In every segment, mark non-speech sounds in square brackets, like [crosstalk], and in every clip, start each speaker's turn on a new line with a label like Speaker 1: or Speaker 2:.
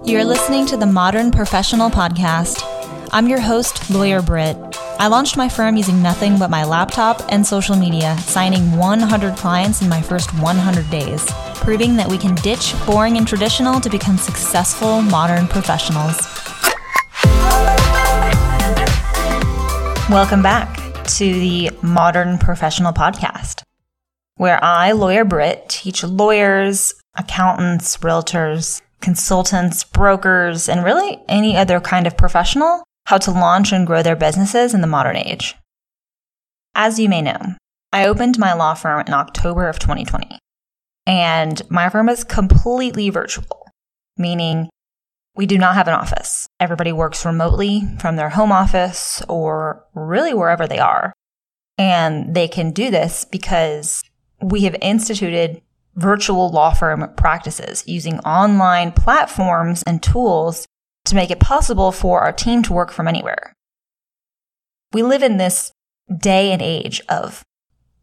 Speaker 1: You're listening to the Modern Professional Podcast. I'm your host, Lawyer Britt. I launched my firm using nothing but my laptop and social media, signing 100 clients in my first 100 days, proving that we can ditch boring and traditional to become successful modern professionals. Welcome back to the Modern Professional Podcast, where I, Lawyer Britt, teach lawyers, accountants, realtors, consultants, brokers, and really any other kind of professional how to launch and grow their businesses in the modern age. As you may know, I opened my law firm in October of 2020, and my firm is completely virtual, meaning we do not have an office. Everybody works remotely from their home office or really wherever they are. And they can do this because we have instituted virtual law firm practices using online platforms and tools to make it possible for our team to work from anywhere. We live in this day and age of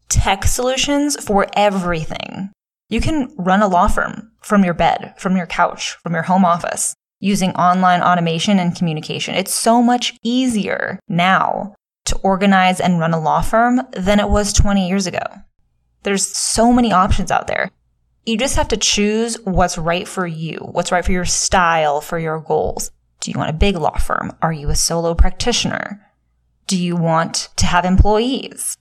Speaker 1: tech solutions for everything. You can run a law firm from your bed, from your couch, from your home office using online automation and communication. It's so much easier now to organize and run a law firm than it was 20 years ago. There's so many options out there. You just have to choose what's right for you, what's right for your style, for your goals. Do you want a big law firm? Are you a solo practitioner? Do you want to have employees?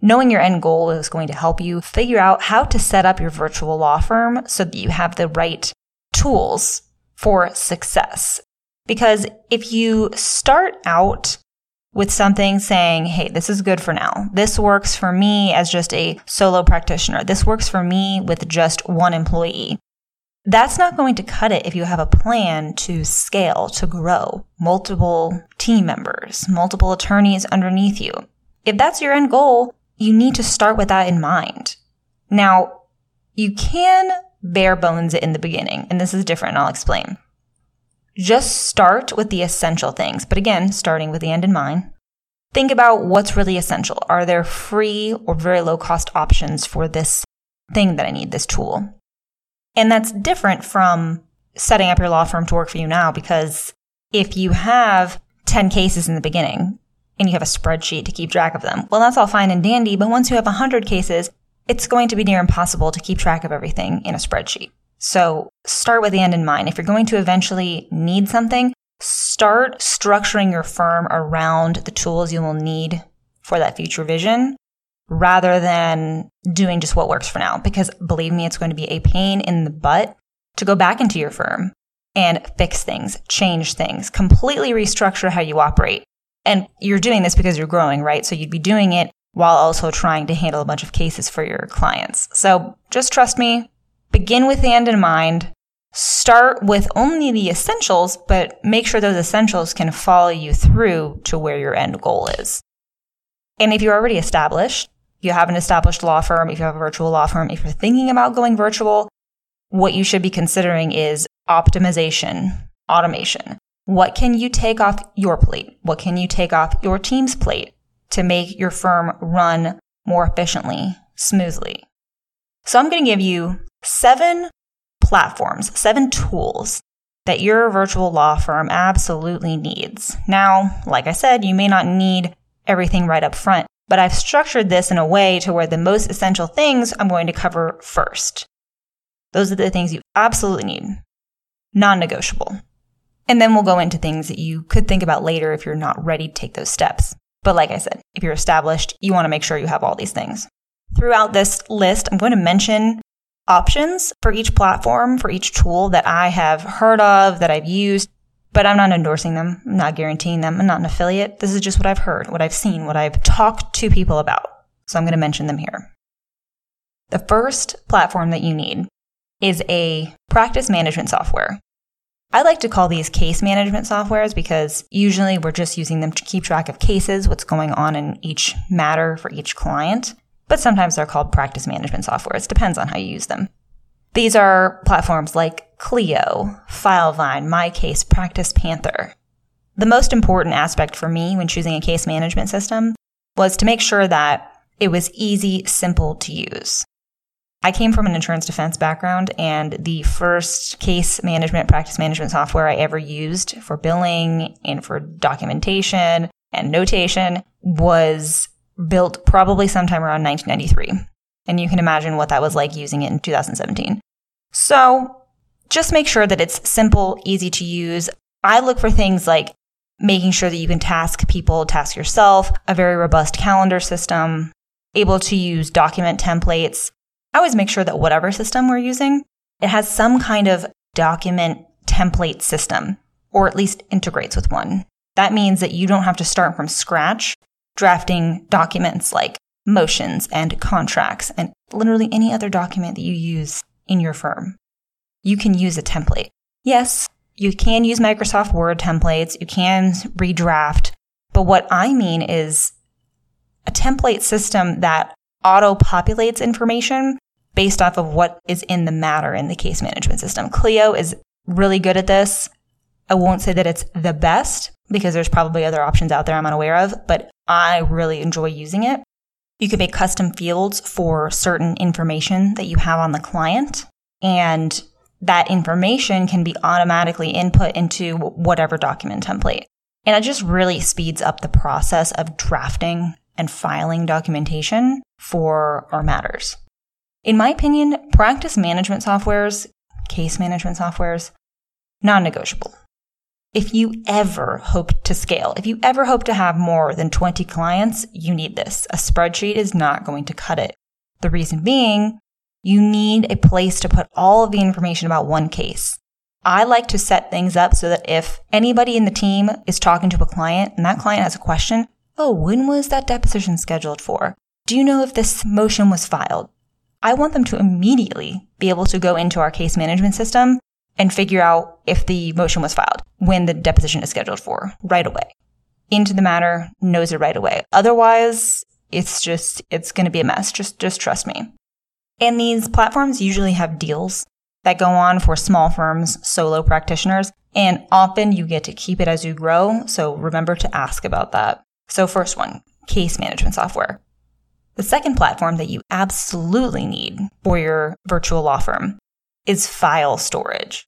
Speaker 1: Knowing your end goal is going to help you figure out how to set up your virtual law firm so that you have the right tools for success. Because if you start out with something saying, Hey, this is good for now. This works for me as just a solo practitioner. This works for me with just one employee. That's not going to cut it if you have a plan to scale, to grow multiple team members, multiple attorneys underneath you. If that's your end goal, you need to start with that in mind. Now, you can bare bones it in the beginning, and this is different, I'll explain. Just start with the essential things, but again, starting with the end in mind. Think about what's really essential. Are there free or very low cost options for this thing that I need, this tool? And that's different from setting up your law firm to work for you now because if you have 10 cases in the beginning and you have a spreadsheet to keep track of them, well, that's all fine and dandy. But once you have 100 cases, it's going to be near impossible to keep track of everything in a spreadsheet. So start with the end in mind. If you're going to eventually need something, start structuring your firm around the tools you will need for that future vision rather than doing just what works for now. Because believe me, it's going to be a pain in the butt to go back into your firm and fix things, change things, completely restructure how you operate. And you're doing this because you're growing, right? So you'd be doing it while also trying to handle a bunch of cases for your clients. So just trust me, Begin with the end in mind. Start with only the essentials, but make sure those essentials can follow you through to where your end goal is. And if you're already established, you have an established law firm, if you have a virtual law firm, if you're thinking about going virtual, what you should be considering is optimization, automation. What can you take off your plate? What can you take off your team's plate to make your firm run more efficiently, smoothly? So I'm going to give you seven platforms, seven tools that your virtual law firm absolutely needs. Now, like I said, you may not need everything right up front, but I've structured this in a way to where the most essential things I'm going to cover first. Those are the things you absolutely need, non negotiable. And then we'll go into things that you could think about later if you're not ready to take those steps. But like I said, if you're established, you want to make sure you have all these things. Throughout this list, I'm going to mention options for each platform, for each tool that I have heard of, that I've used, but I'm not endorsing them. I'm not guaranteeing them. I'm not an affiliate. This is just what I've heard, what I've seen, what I've talked to people about. So I'm going to mention them here. The first platform that you need is a practice management software. I like to call these case management softwares because usually we're just using them to keep track of cases, what's going on in each matter for each client but sometimes they're called practice management software. It depends on how you use them. These are platforms like Clio, Filevine, MyCase, Practice Panther. The most important aspect for me when choosing a case management system was to make sure that it was easy, simple to use. I came from an insurance defense background, and the first case management, practice management software I ever used for billing and for documentation and notation was built probably sometime around 1993. And you can imagine what that was like using it in 2017. So just make sure that it's simple, easy to use. I look for things like making sure that you can task people, task yourself, a very robust calendar system, able to use document templates, I always make sure that whatever system we're using, it has some kind of document template system, or at least integrates with one. That means that you don't have to start from scratch drafting documents like motions and contracts and literally any other document that you use in your firm. You can use a template. Yes, you can use Microsoft Word templates, you can redraft, but what I mean is a template system that auto populates information based off of what is in the matter in the case management system. Clio is really good at this. I won't say that it's the best because there's probably other options out there I'm unaware of, but I really enjoy using it. You can make custom fields for certain information that you have on the client and that information can be automatically input into whatever document template. And it just really speeds up the process of drafting and filing documentation for our matters. In my opinion, practice management softwares, case management softwares, non negotiable. If you ever hope to scale, if you ever hope to have more than 20 clients, you need this. A spreadsheet is not going to cut it. The reason being, you need a place to put all of the information about one case. I like to set things up so that if anybody in the team is talking to a client and that client has a question, oh, when was that deposition scheduled for? Do you know if this motion was filed? I want them to immediately be able to go into our case management system and figure out if the motion was filed when the deposition is scheduled for right away. Into the matter, knows it right away. Otherwise, it's just, it's going to be a mess. Just, just trust me. And these platforms usually have deals that go on for small firms, solo practitioners, and often you get to keep it as you grow. So remember to ask about that. So first one, case management software. The second platform that you absolutely need for your virtual law firm is file storage.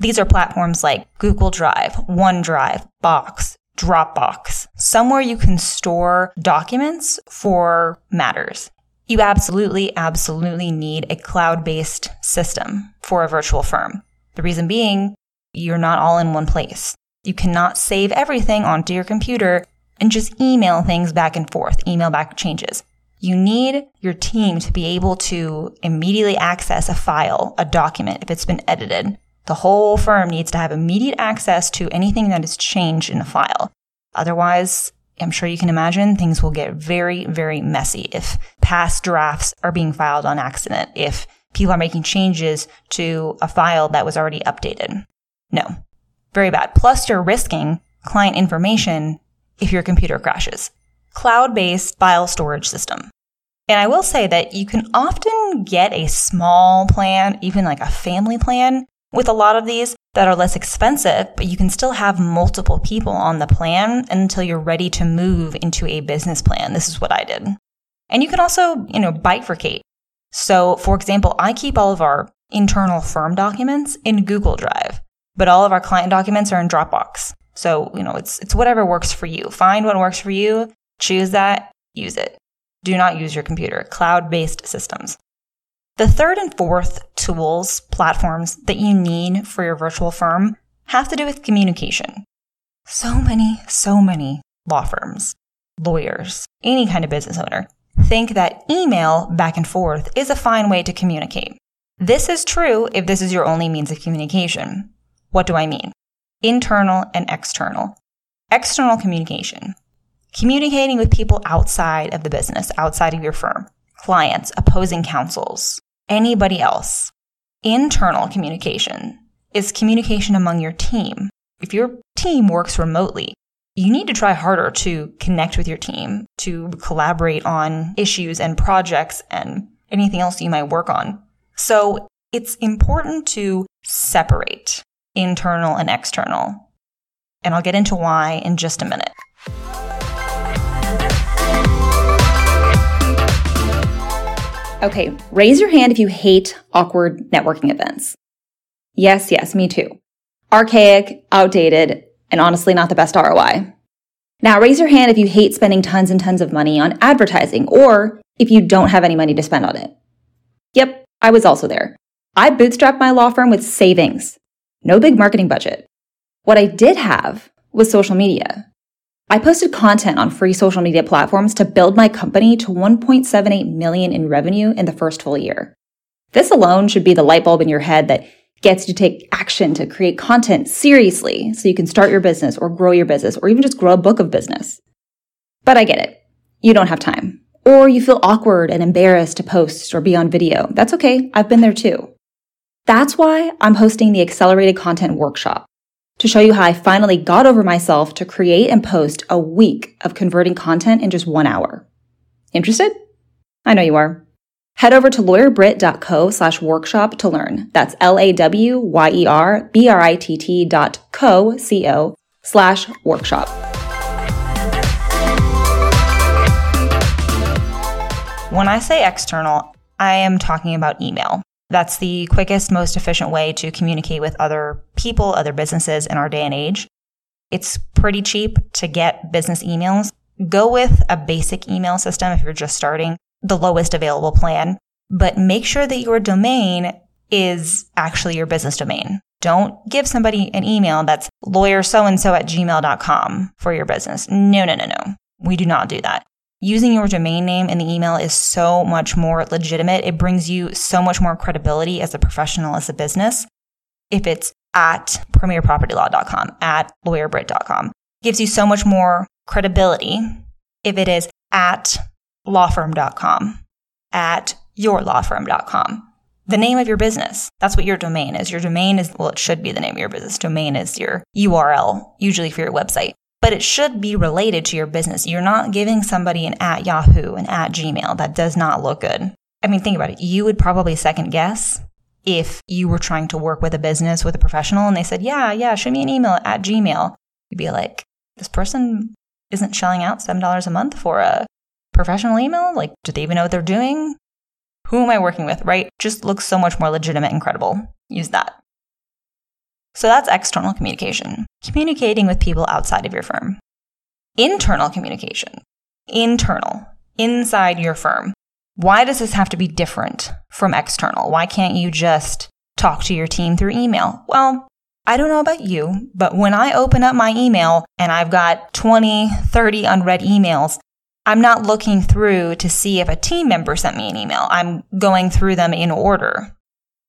Speaker 1: These are platforms like Google Drive, OneDrive, Box, Dropbox, somewhere you can store documents for matters. You absolutely, absolutely need a cloud based system for a virtual firm. The reason being, you're not all in one place. You cannot save everything onto your computer and just email things back and forth, email back changes. You need your team to be able to immediately access a file, a document, if it's been edited. The whole firm needs to have immediate access to anything that is changed in the file. Otherwise, I'm sure you can imagine things will get very, very messy if past drafts are being filed on accident, if people are making changes to a file that was already updated. No. Very bad. Plus, you're risking client information if your computer crashes cloud-based file storage system. And I will say that you can often get a small plan, even like a family plan with a lot of these that are less expensive, but you can still have multiple people on the plan until you're ready to move into a business plan. This is what I did. And you can also, you know, bifurcate. So, for example, I keep all of our internal firm documents in Google Drive, but all of our client documents are in Dropbox. So, you know, it's, it's whatever works for you. Find what works for you Choose that, use it. Do not use your computer. Cloud based systems. The third and fourth tools, platforms that you need for your virtual firm have to do with communication. So many, so many law firms, lawyers, any kind of business owner think that email back and forth is a fine way to communicate. This is true if this is your only means of communication. What do I mean? Internal and external. External communication communicating with people outside of the business, outside of your firm, clients, opposing counsels, anybody else. Internal communication is communication among your team. If your team works remotely, you need to try harder to connect with your team, to collaborate on issues and projects and anything else you might work on. So it's important to separate internal and external. And I'll get into why in just a minute.
Speaker 2: Okay, raise your hand if you hate awkward networking events. Yes, yes, me too. Archaic, outdated, and honestly not the best ROI. Now raise your hand if you hate spending tons and tons of money on advertising or if you don't have any money to spend on it. Yep, I was also there. I bootstrapped my law firm with savings. No big marketing budget. What I did have was social media. I posted content on free social media platforms to build my company to 1.78 million in revenue in the first full year. This alone should be the light bulb in your head that gets you to take action to create content seriously so you can start your business or grow your business or even just grow a book of business. But I get it. You don't have time. Or you feel awkward and embarrassed to post or be on video. That's okay. I've been there too. That's why I'm hosting the Accelerated Content Workshop to show you how I finally got over myself to create and post a week of converting content in just one hour. Interested? I know you are. Head over to lawyerbritt.co slash workshop to learn. That's L-A-W-Y-E-R-B-R-I-T-T dot co, C-O slash workshop.
Speaker 1: When I say external, I am talking about email. That's the quickest, most efficient way to communicate with other people, other businesses in our day and age. It's pretty cheap to get business emails. Go with a basic email system if you're just starting, the lowest available plan, but make sure that your domain is actually your business domain. Don't give somebody an email that's lawyer so and so at gmail.com for your business. No, no, no, no. We do not do that. Using your domain name in the email is so much more legitimate. It brings you so much more credibility as a professional, as a business. If it's at premierpropertylaw.com, at lawyerbritt.com, gives you so much more credibility if it is at lawfirm.com, at yourlawfirm.com. The name of your business. That's what your domain is. Your domain is, well, it should be the name of your business. Domain is your URL, usually for your website but it should be related to your business. You're not giving somebody an at Yahoo and at Gmail. That does not look good. I mean, think about it. You would probably second guess if you were trying to work with a business with a professional and they said, yeah, yeah, shoot me an email at Gmail. You'd be like, this person isn't shelling out $7 a month for a professional email? Like, do they even know what they're doing? Who am I working with, right? Just looks so much more legitimate and credible. Use that. So that's external communication, communicating with people outside of your firm. Internal communication, internal, inside your firm. Why does this have to be different from external? Why can't you just talk to your team through email? Well, I don't know about you, but when I open up my email and I've got 20, 30 unread emails, I'm not looking through to see if a team member sent me an email. I'm going through them in order.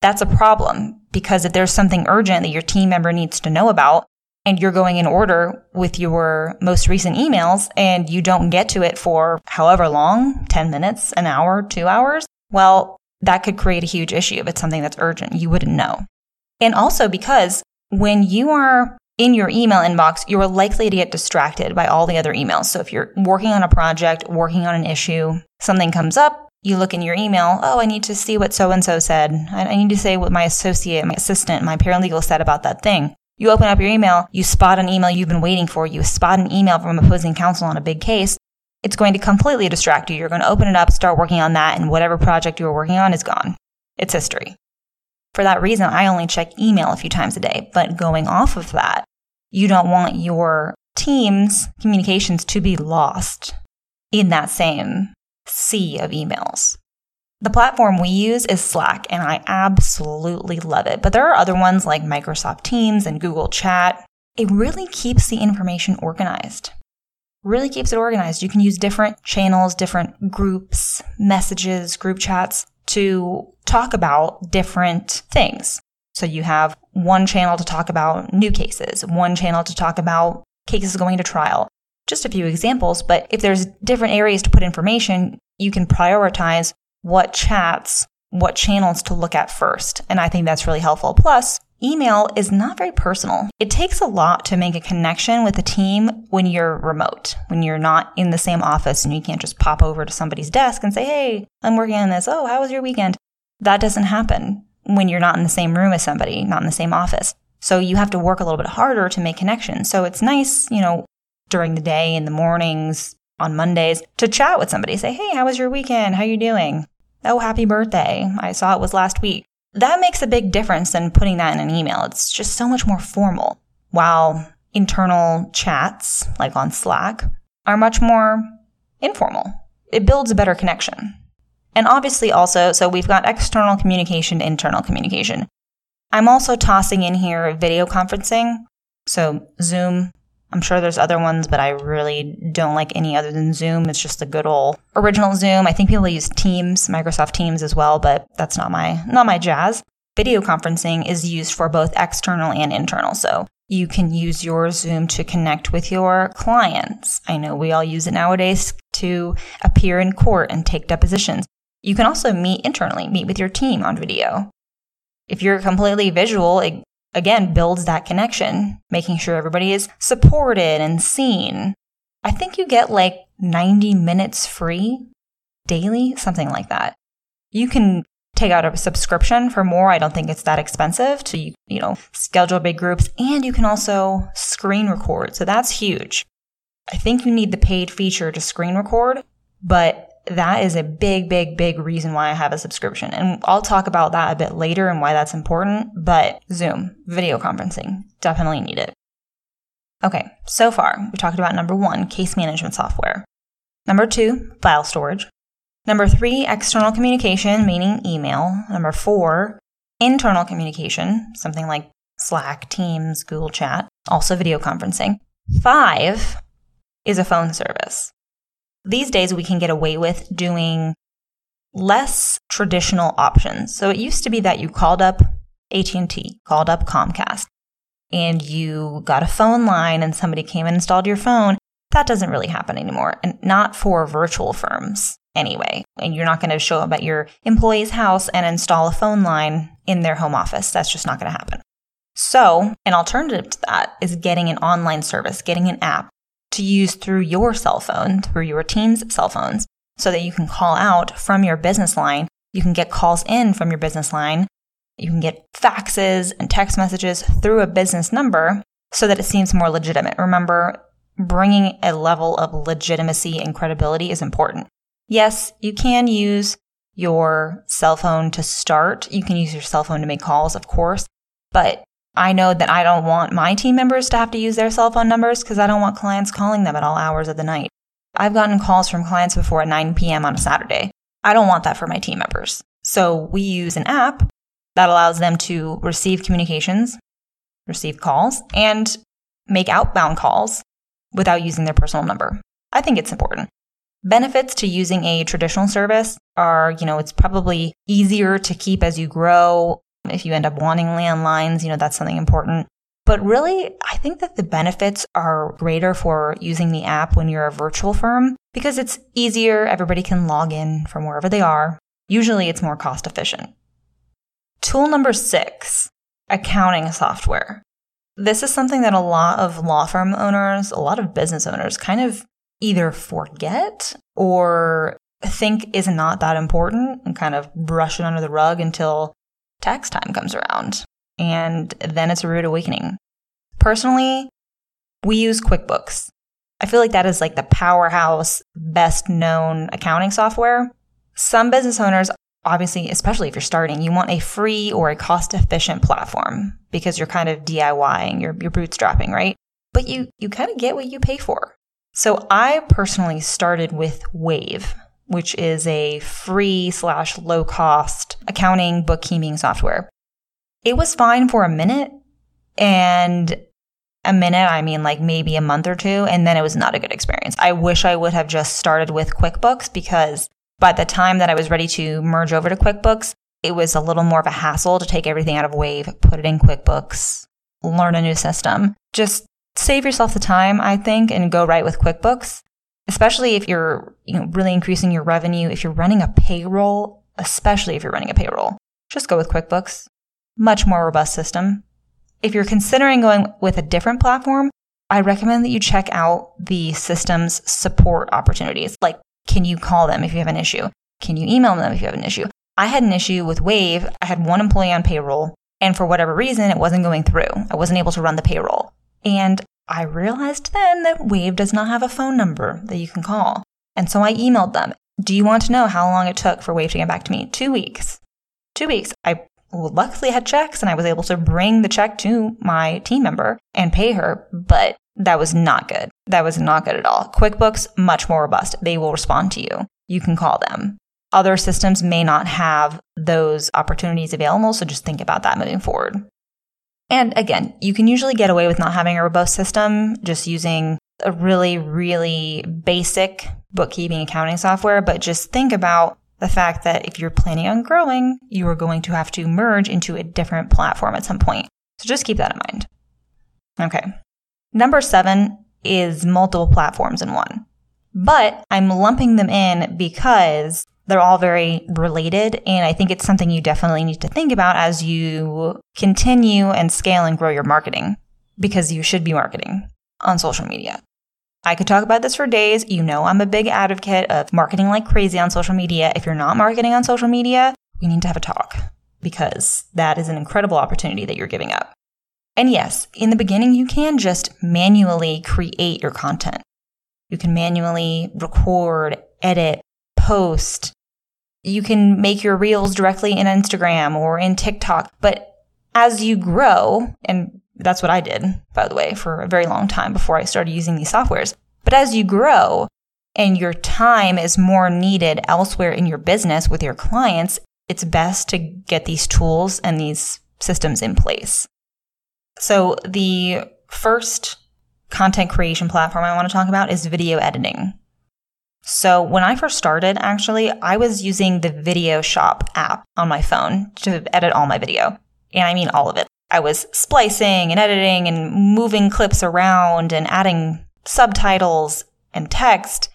Speaker 1: That's a problem because if there's something urgent that your team member needs to know about and you're going in order with your most recent emails and you don't get to it for however long 10 minutes, an hour, two hours well, that could create a huge issue if it's something that's urgent. You wouldn't know. And also because when you are in your email inbox, you're likely to get distracted by all the other emails. So if you're working on a project, working on an issue, something comes up, you look in your email, oh, I need to see what so and so said. I need to say what my associate, my assistant, my paralegal said about that thing. You open up your email, you spot an email you've been waiting for, you spot an email from opposing counsel on a big case. It's going to completely distract you. You're going to open it up, start working on that, and whatever project you were working on is gone. It's history. For that reason, I only check email a few times a day. But going off of that, you don't want your team's communications to be lost in that same sea of emails. The platform we use is Slack, and I absolutely love it. But there are other ones like Microsoft Teams and Google Chat. It really keeps the information organized. Really keeps it organized. You can use different channels, different groups, messages, group chats to talk about different things. So you have one channel to talk about new cases, one channel to talk about cases going to trial, just a few examples, but if there's different areas to put information, you can prioritize what chats, what channels to look at first. And I think that's really helpful. Plus, email is not very personal. It takes a lot to make a connection with a team when you're remote, when you're not in the same office and you can't just pop over to somebody's desk and say, Hey, I'm working on this. Oh, how was your weekend? That doesn't happen when you're not in the same room as somebody, not in the same office. So you have to work a little bit harder to make connections. So it's nice, you know, during the day in the mornings on Mondays to chat with somebody. Say, hey, how was your weekend? How are you doing? oh, happy birthday. I saw it was last week. That makes a big difference than putting that in an email. It's just so much more formal. While internal chats, like on Slack, are much more informal. It builds a better connection. And obviously, also, so we've got external communication, internal communication. I'm also tossing in here video conferencing. So, Zoom. I'm sure there's other ones, but I really don't like any other than Zoom. It's just the good old original Zoom. I think people use Teams, Microsoft Teams as well, but that's not my not my jazz. Video conferencing is used for both external and internal. So, you can use your Zoom to connect with your clients. I know we all use it nowadays to appear in court and take depositions. You can also meet internally, meet with your team on video. If you're completely visual, it again builds that connection, making sure everybody is supported and seen. I think you get like 90 minutes free daily, something like that. You can take out a subscription for more. I don't think it's that expensive to, you know, schedule big groups and you can also screen record. So that's huge. I think you need the paid feature to screen record, but that is a big, big, big reason why I have a subscription. And I'll talk about that a bit later and why that's important. But Zoom, video conferencing, definitely need it. Okay, so far we talked about number one, case management software. Number two, file storage. Number three, external communication, meaning email. Number four, internal communication, something like Slack, Teams, Google Chat, also video conferencing. Five is a phone service. These days we can get away with doing less traditional options. So it used to be that you called up AT&T, called up Comcast, and you got a phone line and somebody came and installed your phone. That doesn't really happen anymore, and not for virtual firms anyway. And you're not going to show up at your employee's house and install a phone line in their home office. That's just not going to happen. So, an alternative to that is getting an online service, getting an app to use through your cell phone, through your team's cell phones, so that you can call out from your business line. You can get calls in from your business line. You can get faxes and text messages through a business number so that it seems more legitimate. Remember, bringing a level of legitimacy and credibility is important. Yes, you can use your cell phone to start. You can use your cell phone to make calls, of course, but I know that I don't want my team members to have to use their cell phone numbers because I don't want clients calling them at all hours of the night. I've gotten calls from clients before at 9 p.m. on a Saturday. I don't want that for my team members. So we use an app that allows them to receive communications, receive calls, and make outbound calls without using their personal number. I think it's important. Benefits to using a traditional service are, you know, it's probably easier to keep as you grow. If you end up wanting landlines, you know, that's something important. But really, I think that the benefits are greater for using the app when you're a virtual firm because it's easier. Everybody can log in from wherever they are. Usually it's more cost efficient. Tool number six, accounting software. This is something that a lot of law firm owners, a lot of business owners kind of either forget or think is not that important and kind of brush it under the rug until tax time comes around. And then it's a rude awakening. Personally, we use QuickBooks. I feel like that is like the powerhouse, best known accounting software. Some business owners, obviously, especially if you're starting, you want a free or a cost efficient platform because you're kind of DIYing, you're, you're bootstrapping, right? But you, you kind of get what you pay for. So I personally started with Wave which is a free slash low cost accounting bookkeeping software. It was fine for a minute and a minute, I mean like maybe a month or two, and then it was not a good experience. I wish I would have just started with QuickBooks because by the time that I was ready to merge over to QuickBooks, it was a little more of a hassle to take everything out of Wave, put it in QuickBooks, learn a new system. Just save yourself the time, I think, and go right with QuickBooks especially if you're you know, really increasing your revenue, if you're running a payroll, especially if you're running a payroll, just go with QuickBooks. Much more robust system. If you're considering going with a different platform, I recommend that you check out the system's support opportunities. Like, can you call them if you have an issue? Can you email them if you have an issue? I had an issue with Wave. I had one employee on payroll, and for whatever reason, it wasn't going through. I wasn't able to run the payroll. And I realized then that Wave does not have a phone number that you can call. And so I emailed them. Do you want to know how long it took for Wave to get back to me? Two weeks. Two weeks. I luckily had checks and I was able to bring the check to my team member and pay her, but that was not good. That was not good at all. QuickBooks, much more robust. They will respond to you. You can call them. Other systems may not have those opportunities available, so just think about that moving forward. And again, you can usually get away with not having a robust system, just using a really, really basic bookkeeping accounting software. But just think about the fact that if you're planning on growing, you are going to have to merge into a different platform at some point. So just keep that in mind. Okay. Number seven is multiple platforms in one. But I'm lumping them in because they're all very related. And I think it's something you definitely need to think about as you continue and scale and grow your marketing because you should be marketing on social media. I could talk about this for days. You know, I'm a big advocate of marketing like crazy on social media. If you're not marketing on social media, we need to have a talk because that is an incredible opportunity that you're giving up. And yes, in the beginning, you can just manually create your content. You can manually record, edit, post. You can make your reels directly in Instagram or in TikTok. But as you grow, and that's what I did, by the way, for a very long time before I started using these softwares. But as you grow and your time is more needed elsewhere in your business with your clients, it's best to get these tools and these systems in place. So the first content creation platform I want to talk about is video editing. So when I first started, actually, I was using the Videoshop app on my phone to edit all my video. And I mean all of it. I was splicing and editing and moving clips around and adding subtitles and text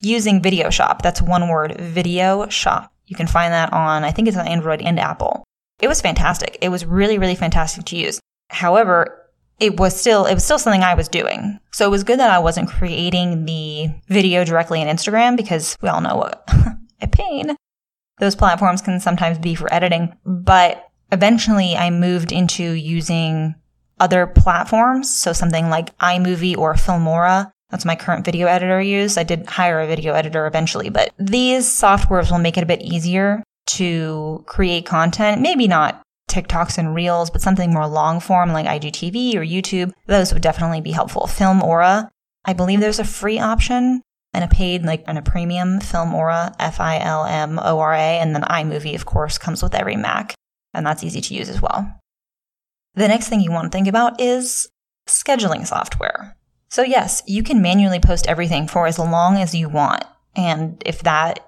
Speaker 1: using Videoshop. That's one word, Videoshop. You can find that on, I think it's on Android and Apple. It was fantastic. It was really, really fantastic to use. However, it was still it was still something I was doing. So it was good that I wasn't creating the video directly in Instagram because we all know what [laughs] a pain those platforms can sometimes be for editing. But eventually I moved into using other platforms. So something like iMovie or Filmora. That's my current video editor I use. I did hire a video editor eventually, but these softwares will make it a bit easier to create content. Maybe not TikToks and Reels, but something more long form like IGTV or YouTube, those would definitely be helpful. Filmora, I believe there's a free option and a paid, like, and a premium Filmora, F I L M O R A, and then iMovie, of course, comes with every Mac, and that's easy to use as well. The next thing you want to think about is scheduling software. So, yes, you can manually post everything for as long as you want. And if that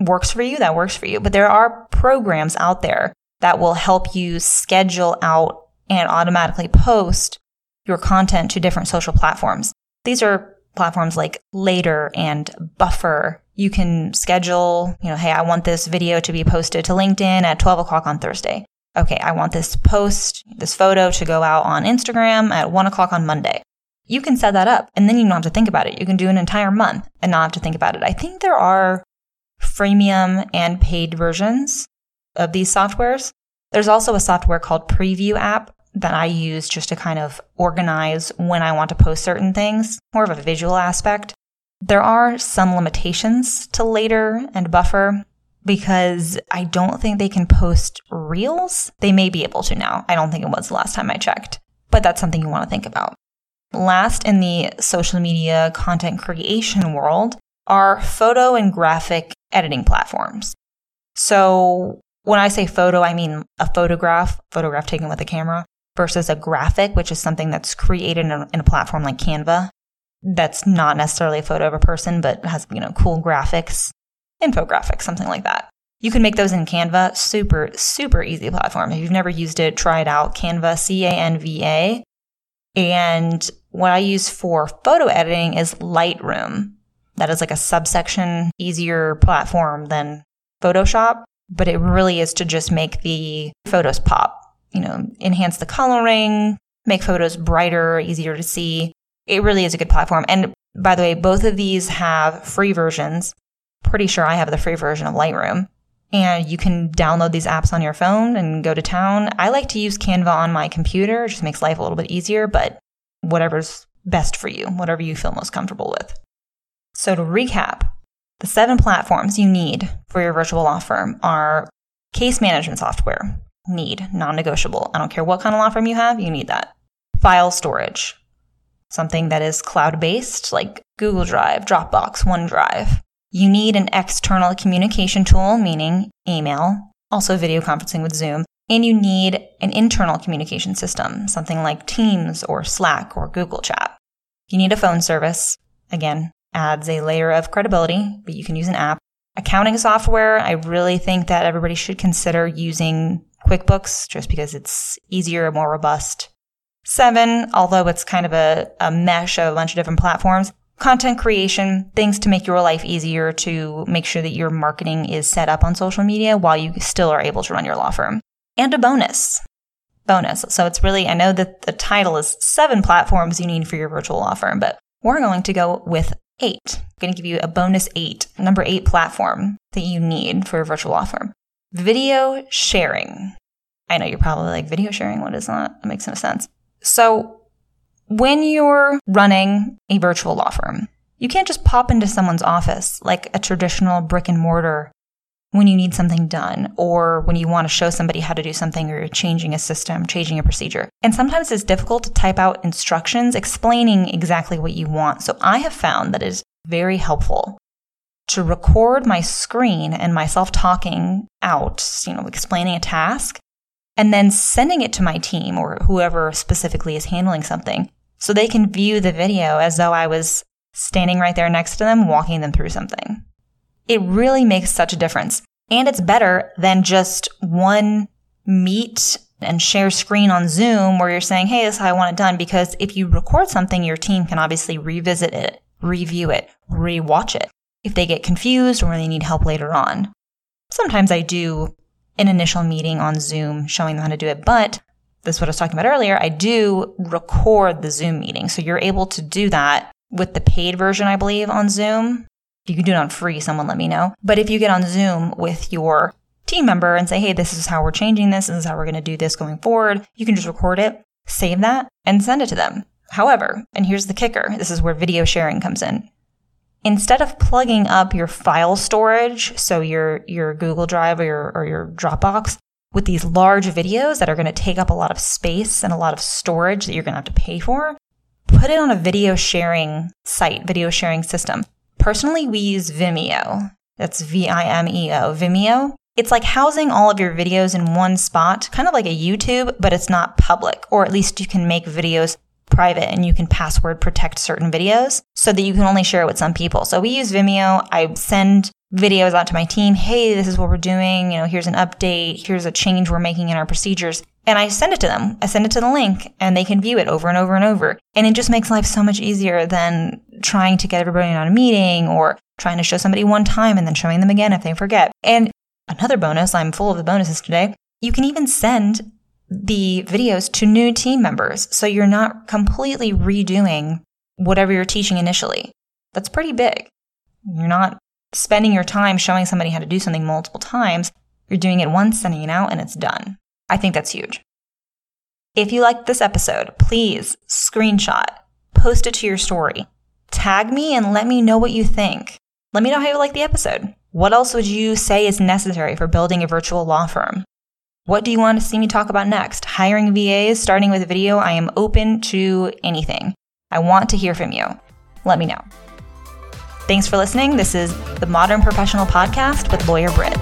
Speaker 1: works for you, that works for you. But there are programs out there that will help you schedule out and automatically post your content to different social platforms. These are platforms like Later and Buffer. You can schedule, you know, hey, I want this video to be posted to LinkedIn at 12 o'clock on Thursday. Okay, I want this post, this photo to go out on Instagram at 1 o'clock on Monday. You can set that up and then you don't have to think about it. You can do an entire month and not have to think about it. I think there are freemium and paid versions of these softwares. There's also a software called Preview app that I use just to kind of organize when I want to post certain things, more of a visual aspect. There are some limitations to later and buffer because I don't think they can post reels. They may be able to now. I don't think it was the last time I checked, but that's something you want to think about. Last in the social media content creation world are photo and graphic editing platforms. So when I say photo, I mean a photograph, photograph taken with a camera, versus a graphic, which is something that's created in a, in a platform like Canva. That's not necessarily a photo of a person, but has, you know, cool graphics, infographics, something like that. You can make those in Canva. Super, super easy platform. If you've never used it, try it out. Canva, C-A-N-V-A. And what I use for photo editing is Lightroom. That is like a subsection easier platform than Photoshop but it really is to just make the photos pop, you know, enhance the coloring, make photos brighter, easier to see. It really is a good platform. And by the way, both of these have free versions. Pretty sure I have the free version of Lightroom. And you can download these apps on your phone and go to town. I like to use Canva on my computer. It just makes life a little bit easier, but whatever's best for you, whatever you feel most comfortable with. So to recap, The seven platforms you need for your virtual law firm are case management software, need, non negotiable. I don't care what kind of law firm you have, you need that. File storage, something that is cloud based like Google Drive, Dropbox, OneDrive. You need an external communication tool, meaning email, also video conferencing with Zoom, and you need an internal communication system, something like Teams or Slack or Google Chat. You need a phone service, again, adds a layer of credibility, but you can use an app. Accounting software, I really think that everybody should consider using QuickBooks just because it's easier, more robust. Seven, although it's kind of a, a mesh of a bunch of different platforms, content creation, things to make your life easier to make sure that your marketing is set up on social media while you still are able to run your law firm. And a bonus. Bonus. So it's really, I know that the title is seven platforms you need for your virtual law firm, but we're going to go with eight. I'm going to give you a bonus eight, number eight platform that you need for your virtual law firm. Video sharing. I know you're probably like, video sharing? What is that? That makes no sense. So when you're running a virtual law firm, you can't just pop into someone's office like a traditional brick and mortar when you need something done or when you want to show somebody how to do something or you're changing a system, changing a procedure. And sometimes it's difficult to type out instructions explaining exactly what you want. So I have found that it is very helpful to record my screen and myself talking out, you know, explaining a task and then sending it to my team or whoever specifically is handling something so they can view the video as though I was standing right there next to them, walking them through something. It really makes such a difference. And it's better than just one meet and share screen on Zoom where you're saying, Hey, this is how I want it done. Because if you record something, your team can obviously revisit it, review it, rewatch it if they get confused or they need help later on. Sometimes I do an initial meeting on Zoom showing them how to do it, but this is what I was talking about earlier. I do record the Zoom meeting. So you're able to do that with the paid version, I believe, on Zoom. If you can do it on free, someone let me know. But if you get on Zoom with your team member and say, hey, this is how we're changing this, this is how we're going to do this going forward, you can just record it, save that, and send it to them. However, and here's the kicker this is where video sharing comes in. Instead of plugging up your file storage, so your, your Google Drive or your, or your Dropbox, with these large videos that are going to take up a lot of space and a lot of storage that you're going to have to pay for, put it on a video sharing site, video sharing system. Personally, we use Vimeo. That's V-I-M-E-O, Vimeo. It's like housing all of your videos in one spot, kind of like a YouTube, but it's not public, or at least you can make videos private and you can password protect certain videos so that you can only share it with some people. So we use Vimeo. I send videos out to my team. Hey, this is what we're doing. You know, here's an update. Here's a change we're making in our procedures. And I send it to them. I send it to the link and they can view it over and over and over. And it just makes life so much easier than trying to get everybody on a meeting or trying to show somebody one time and then showing them again if they forget. And another bonus, I'm full of the bonuses today. You can even send the videos to new team members. So you're not completely redoing whatever you're teaching initially. That's pretty big. You're not spending your time showing somebody how to do something multiple times. You're doing it once, sending it out, and it's done. I think that's huge. If you liked this episode, please screenshot, post it to your story, tag me, and let me know what you think. Let me know how you like the episode. What else would you say is necessary for building a virtual law firm? What do you want to see me talk about next? Hiring VAs, starting with a video. I am open to anything. I want to hear from you. Let me know. Thanks for listening. This is the Modern Professional Podcast with Lawyer Britt.